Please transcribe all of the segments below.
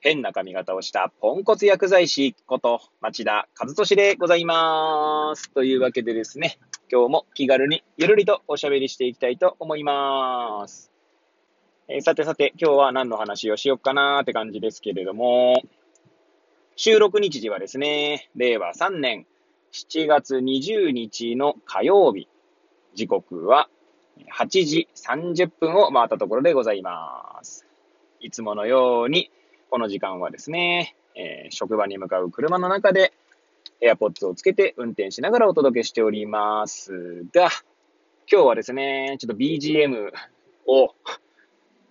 変な髪型をしたポンコツ薬剤師こと町田和俊でございます。というわけでですね、今日も気軽にゆるりとおしゃべりしていきたいと思います。えー、さてさて、今日は何の話をしようかなーって感じですけれども、収録日時はですね、令和3年7月20日の火曜日、時刻は8時30分を回ったところでございます。いつものように、この時間はですね、えー、職場に向かう車の中で AirPods をつけて運転しながらお届けしておりますが、今日はですね、ちょっと BGM を、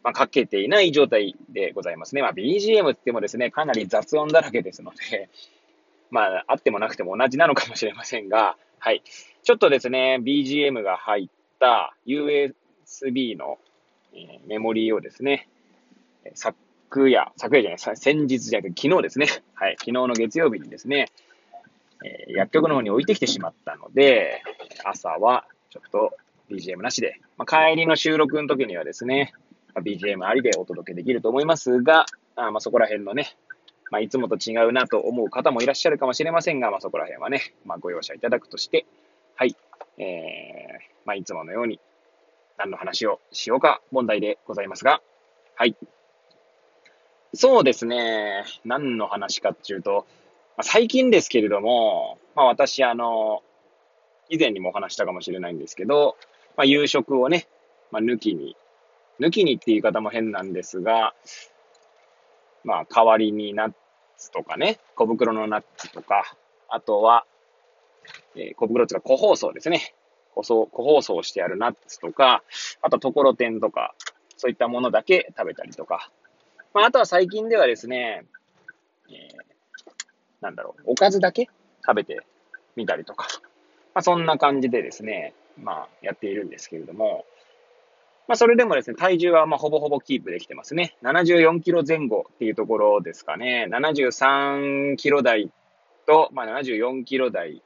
まあ、かけていない状態でございますね。まあ、BGM ってってもですね、かなり雑音だらけですので、まあ、あってもなくても同じなのかもしれませんが、はい。ちょっとですね、BGM が入った USB の、え、メモリーをですね、昨昨夜、昨夜じゃない、先日じゃなくて昨日ですね。はい。昨日の月曜日にですね、えー、薬局の方に置いてきてしまったので、朝はちょっと BGM なしで、まあ、帰りの収録の時にはですね、まあ、BGM ありでお届けできると思いますが、あまあ、そこら辺のね、まあ、いつもと違うなと思う方もいらっしゃるかもしれませんが、まあ、そこら辺はね、まあ、ご容赦いただくとして、はい、えー、まあ、いつものように何の話をしようか問題でございますが、はい。そうですね。何の話かっていうと、まあ、最近ですけれども、まあ私、あの、以前にもお話したかもしれないんですけど、まあ夕食をね、まあ抜きに、抜きにっていう言い方も変なんですが、まあ代わりにナッツとかね、小袋のナッツとか、あとは、えー、小袋っていうか個包装ですね。個包装してあるナッツとか、あとところてんとか、そういったものだけ食べたりとか、まあ、あとは最近ではですね、えー、なんだろう、おかずだけ食べてみたりとか、まあ、そんな感じでですね、まあ、やっているんですけれども、まあ、それでもですね、体重はまあほぼほぼキープできてますね。74キロ前後っていうところですかね。73キロ台と、まあ、74キロ台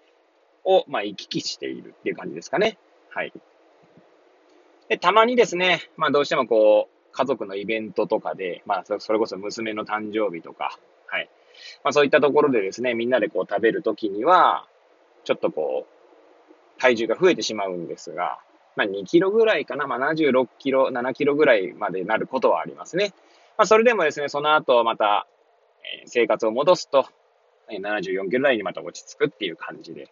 を、まあ、行き来しているっていう感じですかね。はい。で、たまにですね、まあ、どうしてもこう、家族のイベントとかで、まあ、それこそ娘の誕生日とか、はい。まあ、そういったところでですね、みんなでこう食べるときには、ちょっとこう、体重が増えてしまうんですが、まあ、2キロぐらいかな、まあ、76キロ、7キロぐらいまでなることはありますね。まあ、それでもですね、その後また、え、生活を戻すと、74キロ台にまた落ち着くっていう感じで、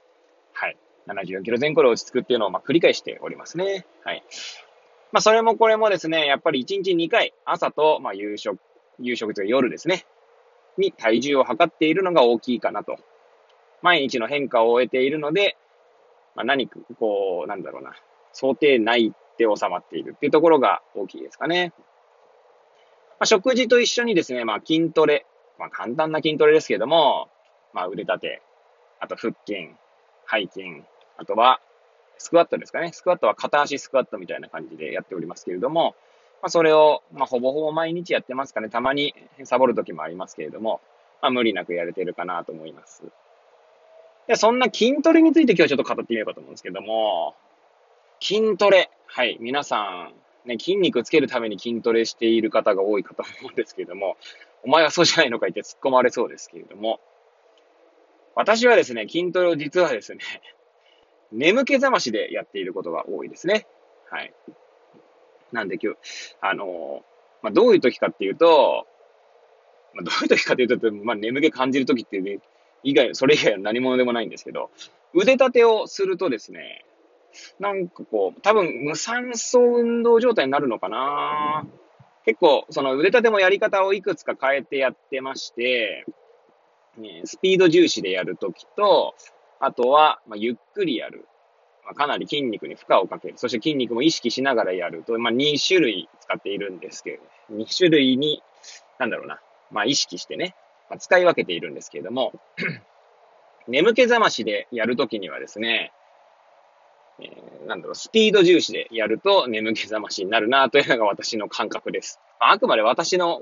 はい。74キロ前後で落ち着くっていうのをまあ繰り返しておりますね。はい。まあ、それもこれもですね、やっぱり1日2回、朝と、まあ、夕食、夕食というか夜ですね、に体重を測っているのが大きいかなと。毎日の変化を終えているので、まあ、何か、こう、なんだろうな、想定内で収まっているっていうところが大きいですかね。まあ、食事と一緒にですね、まあ、筋トレ、まあ、簡単な筋トレですけれども、まあ、腕立て、あと腹筋、背筋、あとはスクワットですかね。スクワットは片足スクワットみたいな感じでやっておりますけれども、まあ、それを、まあ、ほぼほぼ毎日やってますかね。たまにサボる時もありますけれども、まあ、無理なくやれてるかなと思います。で、そんな筋トレについて今日ちょっと語ってみようかと思うんですけども、筋トレ。はい。皆さん、ね、筋肉つけるために筋トレしている方が多いかと思うんですけれども、お前はそうじゃないのか言って突っ込まれそうですけれども、私はですね、筋トレを実はですね、眠気覚ましでやっていることが多いですね。はい。なんで今日、あのまあ、どういう時かっていうと、まあ、どういう時かっていうと、まあ、眠気感じる時っていう、ね、以外、それ以外は何者でもないんですけど、腕立てをするとですね、なんかこう、多分無酸素運動状態になるのかな結構、その腕立てもやり方をいくつか変えてやってまして、ね、スピード重視でやるときと、あとは、まあ、ゆっくりやる。まあ、かなり筋肉に負荷をかける。そして筋肉も意識しながらやると、まあ、2種類使っているんですけど、2種類に、なんだろうな、まあ、意識してね、まあ、使い分けているんですけれども、眠気覚ましでやるときにはですね、えー、なんだろう、スピード重視でやると眠気覚ましになるなというのが私の感覚です。あくまで私の、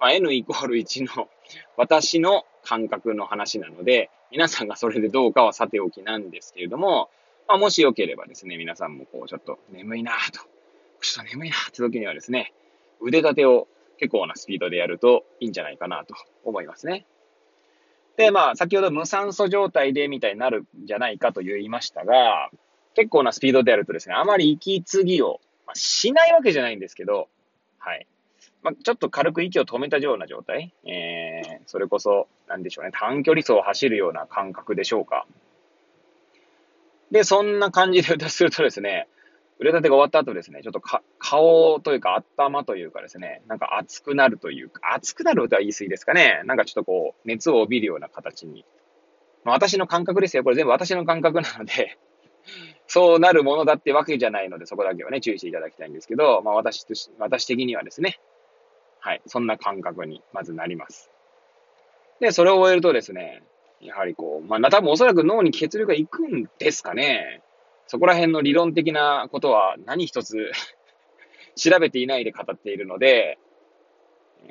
まあ、n イコール1の私の感覚の話なので、皆さんがそれでどうかはさておきなんですけれども、まあ、もしよければですね、皆さんもこう、ちょっと眠いなぁと、ちょっと眠いなぁって時にはですね、腕立てを結構なスピードでやるといいんじゃないかなと思いますね。で、まあ、先ほど無酸素状態でみたいになるんじゃないかと言いましたが、結構なスピードでやるとですね、あまり息継ぎを、まあ、しないわけじゃないんですけど、はい。まあ、ちょっと軽く息を止めたような状態、えー、それこそ、なんでしょうね、短距離走を走るような感覚でしょうか。で、そんな感じで歌するとですね、腕立てが終わった後ですね、ちょっとか顔というか頭というかですね、なんか熱くなるというか、熱くなるとは言い過ぎですかね。なんかちょっとこう、熱を帯びるような形に。まあ、私の感覚ですよ。これ全部私の感覚なので そうなるものだってわけじゃないので、そこだけはね、注意していただきたいんですけど、まあ私と、私的にはですね、はい、そんな感覚にまずなります。で、それを終えるとですね、やはりこう、まあ、多分おそらく脳に血流が行くんですかね。そこら辺の理論的なことは何一つ 調べていないで語っているので、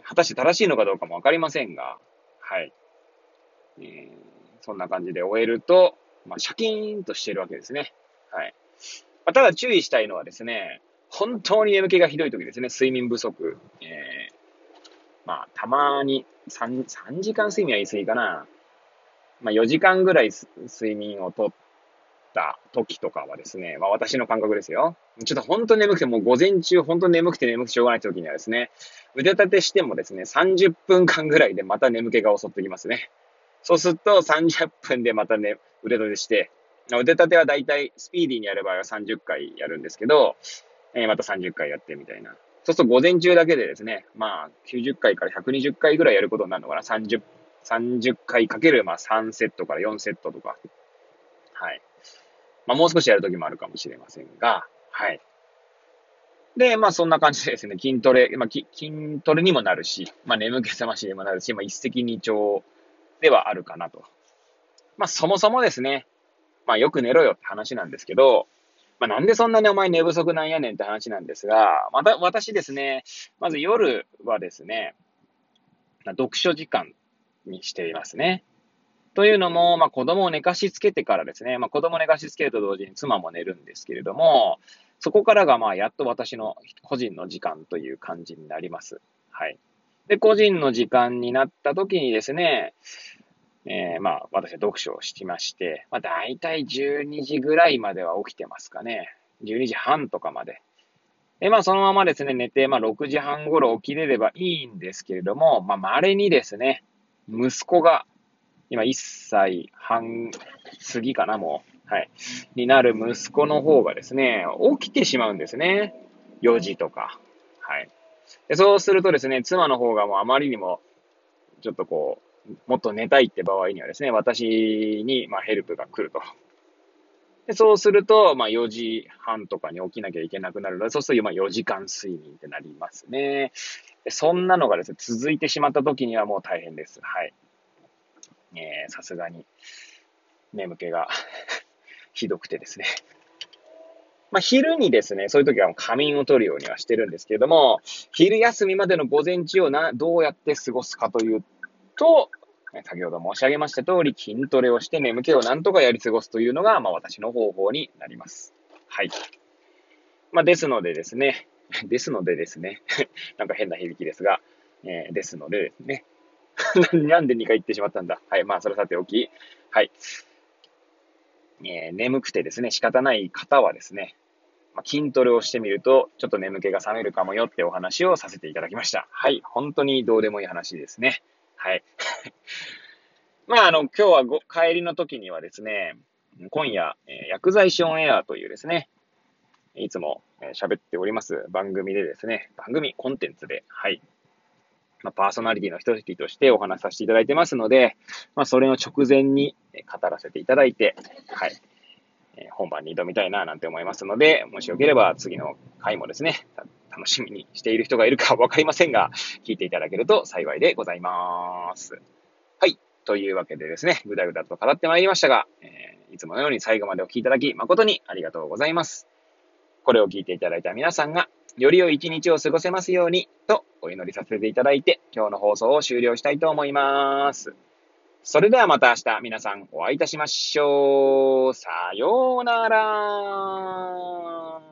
果たして正しいのかどうかもわかりませんが、はい。えー、そんな感じで終えると、まあ、シャキーンとしてるわけですね。はい。まあ、ただ注意したいのはですね、本当に眠気がひどい時ですね、睡眠不足。え、まあ、たまに3、3時間睡眠は言い過ぎかな。まあ、4時間ぐらい睡眠をとった時とかはですね、まあ、私の感覚ですよ。ちょっと本当に眠くて、もう午前中本当に眠くて眠くてしょうがない時にはですね、腕立てしてもですね、30分間ぐらいでまた眠気が襲ってきますね。そうすると30分でまたね、腕立てして、腕立てはだいたいスピーディーにやる場合は30回やるんですけど、えー、また30回やってみたいな。そうすると午前中だけでですね、まあ90回から120回ぐらいやることになるのかな。30 30回かける、まあ、3セットから4セットとか。はい。まあ、もう少しやるときもあるかもしれませんが、はい。で、まあ、そんな感じでですね、筋トレ、まあ、筋トレにもなるし、まあ、眠気覚ましにもなるし、まあ、一石二鳥ではあるかなと。まあ、そもそもですね、まあ、よく寝ろよって話なんですけど、まあ、なんでそんなにお前寝不足なんやねんって話なんですが、また、私ですね、まず夜はですね、読書時間にしていますね。というのも、まあ、子供を寝かしつけてからですね、まあ、子供を寝かしつけると同時に妻も寝るんですけれども、そこからが、まあ、やっと私の個人の時間という感じになります。はい。で、個人の時間になった時にですね、えー、まあ、私は読書をしてまして、まあ、大体12時ぐらいまでは起きてますかね。12時半とかまで。で、まあ、そのままですね、寝て、まあ、6時半頃起きれればいいんですけれども、まあ、稀にですね、息子が、今1歳半過ぎかな、もう。はい。になる息子の方がですね、起きてしまうんですね。4時とか。はい。でそうするとですね、妻の方がもうあまりにも、ちょっとこう、もっと寝たいって場合にはですね、私に、まあ、ヘルプが来ると。でそうすると、まあ、4時半とかに起きなきゃいけなくなるので、そうすると、まあ、4時間睡眠ってなりますね。そんなのがですね、続いてしまった時にはもう大変です。はい。えー、さすがに、眠気が ひどくてですね。まあ、昼にですね、そういう時は仮眠を取るようにはしてるんですけれども、昼休みまでの午前中をな、どうやって過ごすかというと、先ほど申し上げました通り、筋トレをして眠気をなんとかやり過ごすというのが、まあ、私の方法になります。はい。まあ、ですのでですね、ですのでですね。なんか変な響きですが、えー、ですのでですね。なんで2回言ってしまったんだ。はい。まあ、それさておき。はい。えー、眠くてですね、仕方ない方はですね、まあ、筋トレをしてみると、ちょっと眠気が覚めるかもよってお話をさせていただきました。はい。本当にどうでもいい話ですね。はい。まあ、あの、今日はご帰りの時にはですね、今夜、えー、薬剤師オンエアというですね、いつも喋っております番組でですね、番組、コンテンツで、はい。まあ、パーソナリティの一人としてお話しさせていただいてますので、まあ、それの直前に語らせていただいて、はい。え本番に挑みたいななんて思いますので、もしよければ次の回もですね、楽しみにしている人がいるかわかりませんが、聞いていただけると幸いでございます。はい。というわけでですね、ぐだぐだと語ってまいりましたが、えー、いつものように最後までお聴きいただき誠にありがとうございます。これを聞いていただいた皆さんが、より良い一日を過ごせますように、とお祈りさせていただいて、今日の放送を終了したいと思います。それではまた明日皆さんお会いいたしましょう。さようなら。